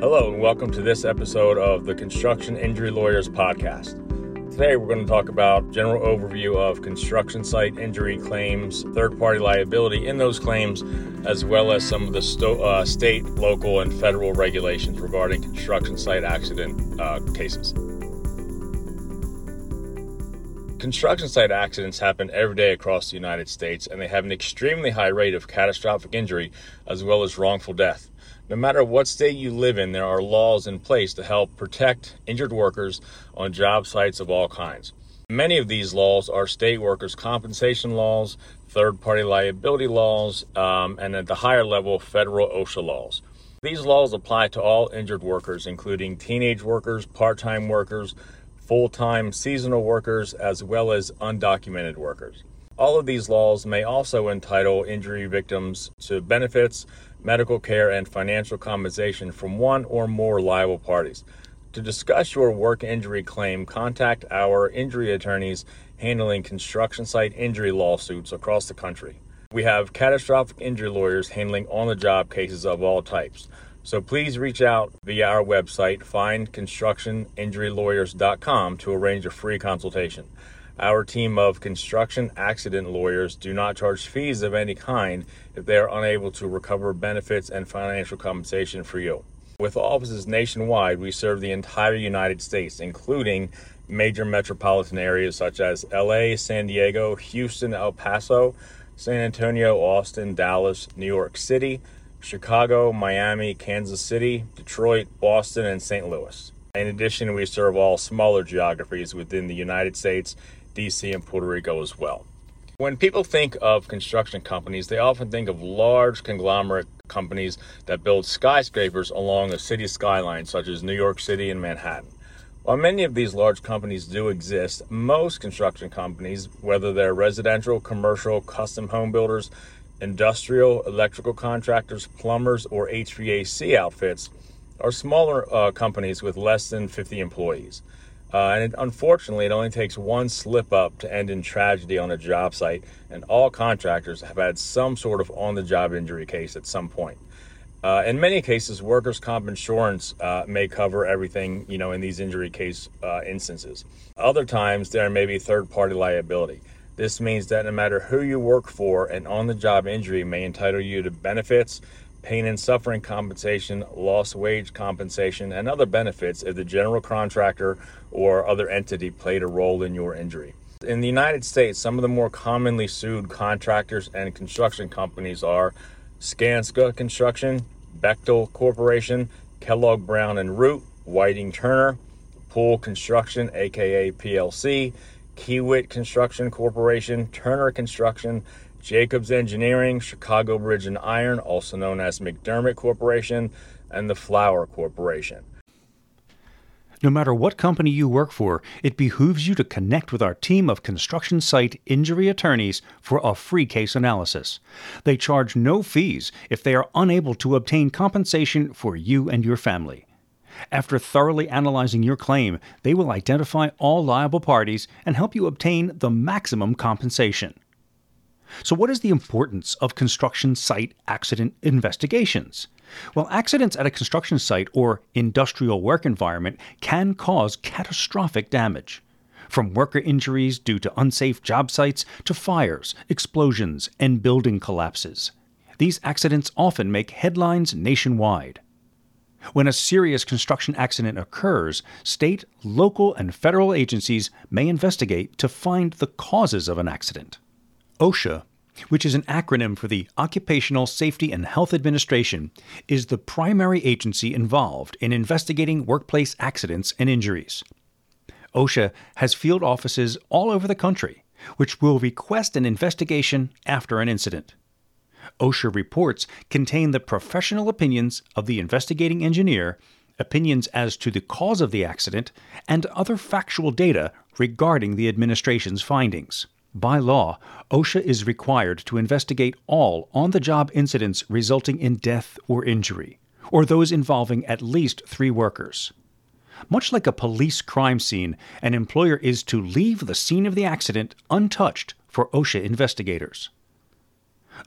Hello, and welcome to this episode of the Construction Injury Lawyers Podcast. Today, we're going to talk about general overview of construction site injury claims, third-party liability in those claims, as well as some of the sto- uh, state, local, and federal regulations regarding construction site accident uh, cases. Construction site accidents happen every day across the United States, and they have an extremely high rate of catastrophic injury as well as wrongful death. No matter what state you live in, there are laws in place to help protect injured workers on job sites of all kinds. Many of these laws are state workers' compensation laws, third party liability laws, um, and at the higher level, federal OSHA laws. These laws apply to all injured workers, including teenage workers, part time workers, full time seasonal workers, as well as undocumented workers. All of these laws may also entitle injury victims to benefits, medical care, and financial compensation from one or more liable parties. To discuss your work injury claim, contact our injury attorneys handling construction site injury lawsuits across the country. We have catastrophic injury lawyers handling on the job cases of all types. So please reach out via our website, findconstructioninjurylawyers.com, to arrange a free consultation. Our team of construction accident lawyers do not charge fees of any kind if they are unable to recover benefits and financial compensation for you. With offices nationwide, we serve the entire United States, including major metropolitan areas such as LA, San Diego, Houston, El Paso, San Antonio, Austin, Dallas, New York City, Chicago, Miami, Kansas City, Detroit, Boston, and St. Louis. In addition, we serve all smaller geographies within the United States DC, and Puerto Rico as well. When people think of construction companies, they often think of large conglomerate companies that build skyscrapers along a city skyline, such as New York City and Manhattan. While many of these large companies do exist, most construction companies, whether they're residential, commercial, custom home builders, industrial, electrical contractors, plumbers, or HVAC outfits, are smaller uh, companies with less than 50 employees. Uh, and it, unfortunately, it only takes one slip up to end in tragedy on a job site, and all contractors have had some sort of on the job injury case at some point. Uh, in many cases, workers' comp insurance uh, may cover everything, you know, in these injury case uh, instances. Other times, there may be third-party liability. This means that no matter who you work for, an on-the-job injury may entitle you to benefits, pain and suffering compensation, lost wage compensation, and other benefits if the general contractor or other entity played a role in your injury. In the United States, some of the more commonly sued contractors and construction companies are Skanska Construction, Bechtel Corporation, Kellogg Brown and Root, Whiting Turner, Poole Construction, aka PLC, Kiewit Construction Corporation, Turner Construction, Jacobs Engineering, Chicago Bridge and Iron, also known as McDermott Corporation, and the Fluor Corporation. No matter what company you work for, it behooves you to connect with our team of construction site injury attorneys for a free case analysis. They charge no fees if they are unable to obtain compensation for you and your family. After thoroughly analyzing your claim, they will identify all liable parties and help you obtain the maximum compensation. So, what is the importance of construction site accident investigations? Well, accidents at a construction site or industrial work environment can cause catastrophic damage. From worker injuries due to unsafe job sites to fires, explosions, and building collapses. These accidents often make headlines nationwide. When a serious construction accident occurs, state, local, and federal agencies may investigate to find the causes of an accident. OSHA which is an acronym for the Occupational Safety and Health Administration, is the primary agency involved in investigating workplace accidents and injuries. OSHA has field offices all over the country, which will request an investigation after an incident. OSHA reports contain the professional opinions of the investigating engineer, opinions as to the cause of the accident, and other factual data regarding the administration's findings. By law, OSHA is required to investigate all on the job incidents resulting in death or injury, or those involving at least three workers. Much like a police crime scene, an employer is to leave the scene of the accident untouched for OSHA investigators.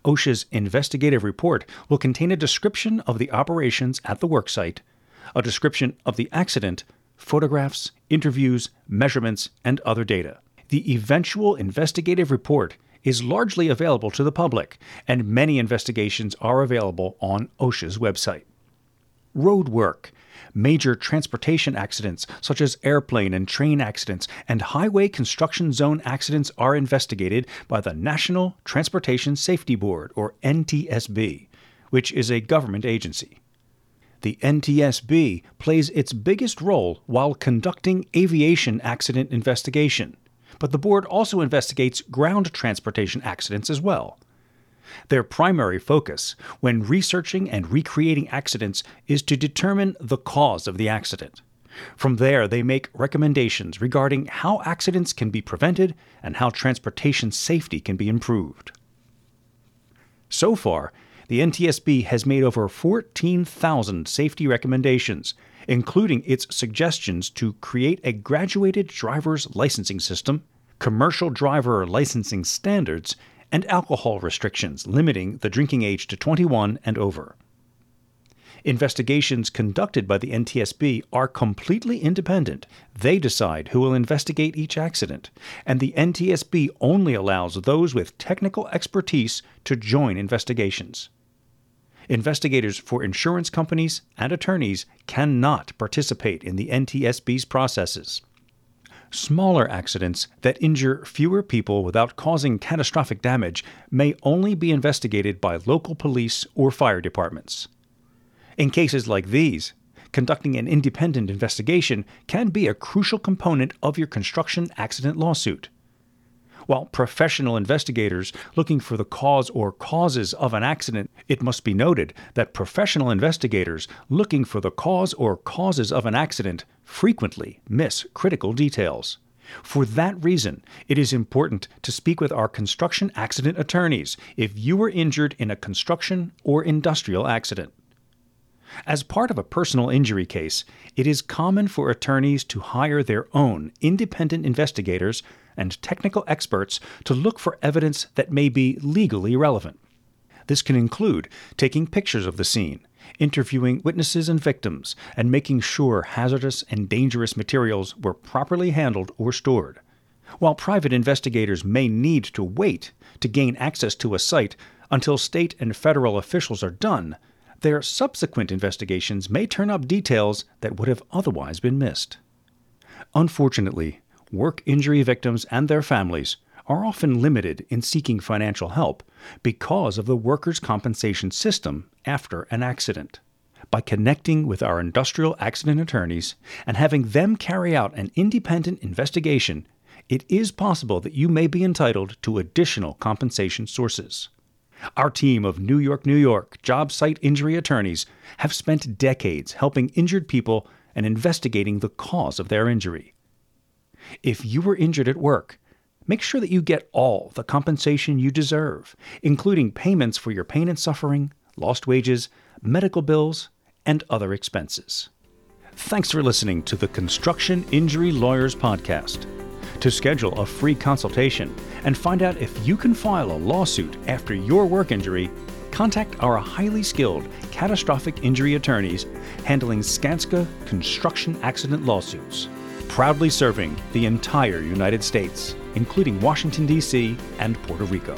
OSHA's investigative report will contain a description of the operations at the worksite, a description of the accident, photographs, interviews, measurements, and other data. The eventual investigative report is largely available to the public, and many investigations are available on OSHA's website. Road work. Major transportation accidents, such as airplane and train accidents and highway construction zone accidents, are investigated by the National Transportation Safety Board, or NTSB, which is a government agency. The NTSB plays its biggest role while conducting aviation accident investigation but the board also investigates ground transportation accidents as well. Their primary focus when researching and recreating accidents is to determine the cause of the accident. From there, they make recommendations regarding how accidents can be prevented and how transportation safety can be improved. So far, the NTSB has made over 14,000 safety recommendations, including its suggestions to create a graduated driver's licensing system, commercial driver licensing standards, and alcohol restrictions limiting the drinking age to 21 and over. Investigations conducted by the NTSB are completely independent. They decide who will investigate each accident, and the NTSB only allows those with technical expertise to join investigations. Investigators for insurance companies and attorneys cannot participate in the NTSB's processes. Smaller accidents that injure fewer people without causing catastrophic damage may only be investigated by local police or fire departments. In cases like these, conducting an independent investigation can be a crucial component of your construction accident lawsuit while professional investigators looking for the cause or causes of an accident, it must be noted that professional investigators looking for the cause or causes of an accident frequently miss critical details. For that reason, it is important to speak with our construction accident attorneys if you were injured in a construction or industrial accident. As part of a personal injury case, it is common for attorneys to hire their own independent investigators and technical experts to look for evidence that may be legally relevant. This can include taking pictures of the scene, interviewing witnesses and victims, and making sure hazardous and dangerous materials were properly handled or stored. While private investigators may need to wait to gain access to a site until state and federal officials are done, their subsequent investigations may turn up details that would have otherwise been missed. Unfortunately, work injury victims and their families are often limited in seeking financial help because of the workers' compensation system after an accident. By connecting with our industrial accident attorneys and having them carry out an independent investigation, it is possible that you may be entitled to additional compensation sources. Our team of New York, New York job site injury attorneys have spent decades helping injured people and investigating the cause of their injury. If you were injured at work, make sure that you get all the compensation you deserve, including payments for your pain and suffering, lost wages, medical bills, and other expenses. Thanks for listening to the Construction Injury Lawyers Podcast. To schedule a free consultation and find out if you can file a lawsuit after your work injury, contact our highly skilled catastrophic injury attorneys handling Skanska construction accident lawsuits proudly serving the entire United States, including Washington, D.C. and Puerto Rico.